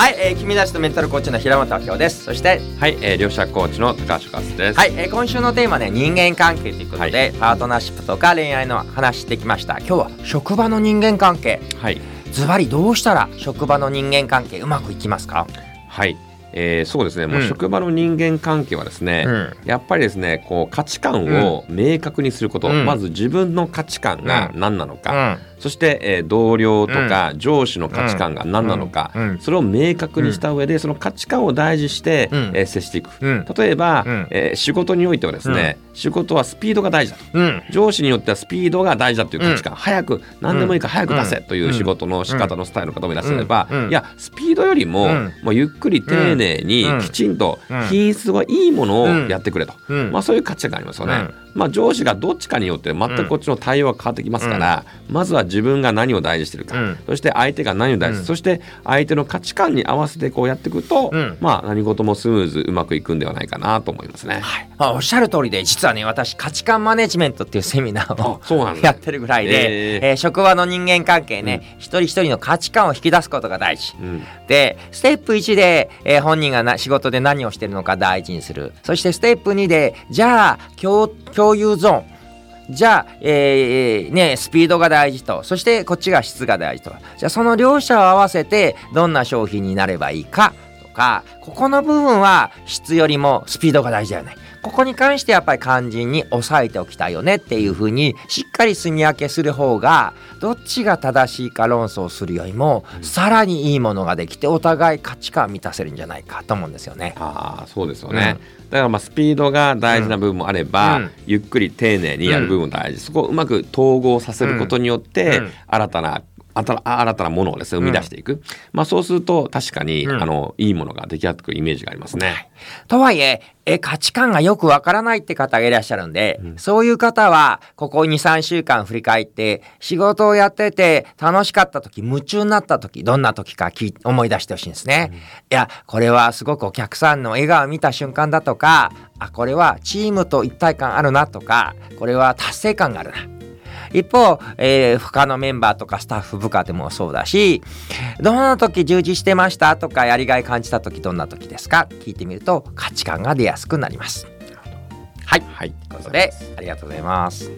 はい、えー、君たちとメンタルコーチの平本明夫です。そしてはい、えー、両者コーチの高橋和です。はい、えー、今週のテーマね人間関係ということで、はい。パートナーシップとか恋愛の話してきました。今日は職場の人間関係。はい、ズバリどうしたら職場の人間関係うまくいきますか？はい、えー、そうですね。もううん。職場の人間関係はですね、うん。やっぱりですね、こう価値観を明確にすること、うん。まず自分の価値観が何なのか、うんそして、えー同僚とか上司の価値観が何なのか、それを明確にした上で、その価値観を大事にして、うん。えー接していく。うん。例えば、うん。えー仕事においてはですね、仕事はスピードが大事だと。うん。上司によってはスピードが大事だという価値観、早く何でもいいから早く出せという仕事の仕方のスタイルの方もいらっしゃれば、いやスピードよりも,、うん。もうゆっくり丁寧にうん。きちんとうん。品質がいいものをやってくれと、うん。まあ、そういう価値観がありますよね。うん。まあ、上司がどっちかによって全くこっちの対応が変わってきますから、まずは自分が何を大事にしてるか、うん。そして相手が何を大事うん。そして相手の価値観に合わせてこうやっていくと、うん。まあ、何事もスムーズうまくいくんではないかなと思いますね。はい。まあ、おっしゃる通りで実はね私価値観マネジメントっていうセミナーを やってるぐらいで、えー。えー職場の人間関係ね、一人一人の価値観を引き出すことが大事。うん。でステップ1で、えー本人がな仕事で何をしてるのか大事にする。そしてステップ2でじゃあ共共有ゾーンじゃあ、えーね、スピードが大事と。そしてこっちが質が大事と。じゃあその両者を合わせてどんな商品になればいいか。かここの部分は質よりもスピードが大事だよね。ここに関してやっぱり肝心に押さえておきたいよねっていうふうにしっかり住み分けする方がどっちが正しいか論争するよりもさらにいいものができてお互い価値観満たせるんじゃないかと思うんですよね。ああそうですよね、だからまあスピードが大事な部分もあれば、うん。ゆっくり丁寧にやる部分も大事、そこをうまく統合させることによって、うん。新たな新新たなものをですね生み出していく、まあそうすると確かに、うんあのいいものが出来上がってくるイメージがありますね。とはいええ価値観がよくわからないって方がいらっしゃるんで、そういう方はここ23週間振り返って仕事をやってて楽しかった時夢中になった時どんな時か思い出してほしいんですね。いやこれはすごくお客さんの笑顔を見た瞬間だとかあこれはチームと一体感あるなとかこれは達成感があるな。一方、えー他のメンバーとかスタッフ部下でもそうだしどんな時充実してましたとかやりがい感じた時どんな時ですか？聞いてみると価値観が出やすくなります。はい、はい、ということでありがとうございます。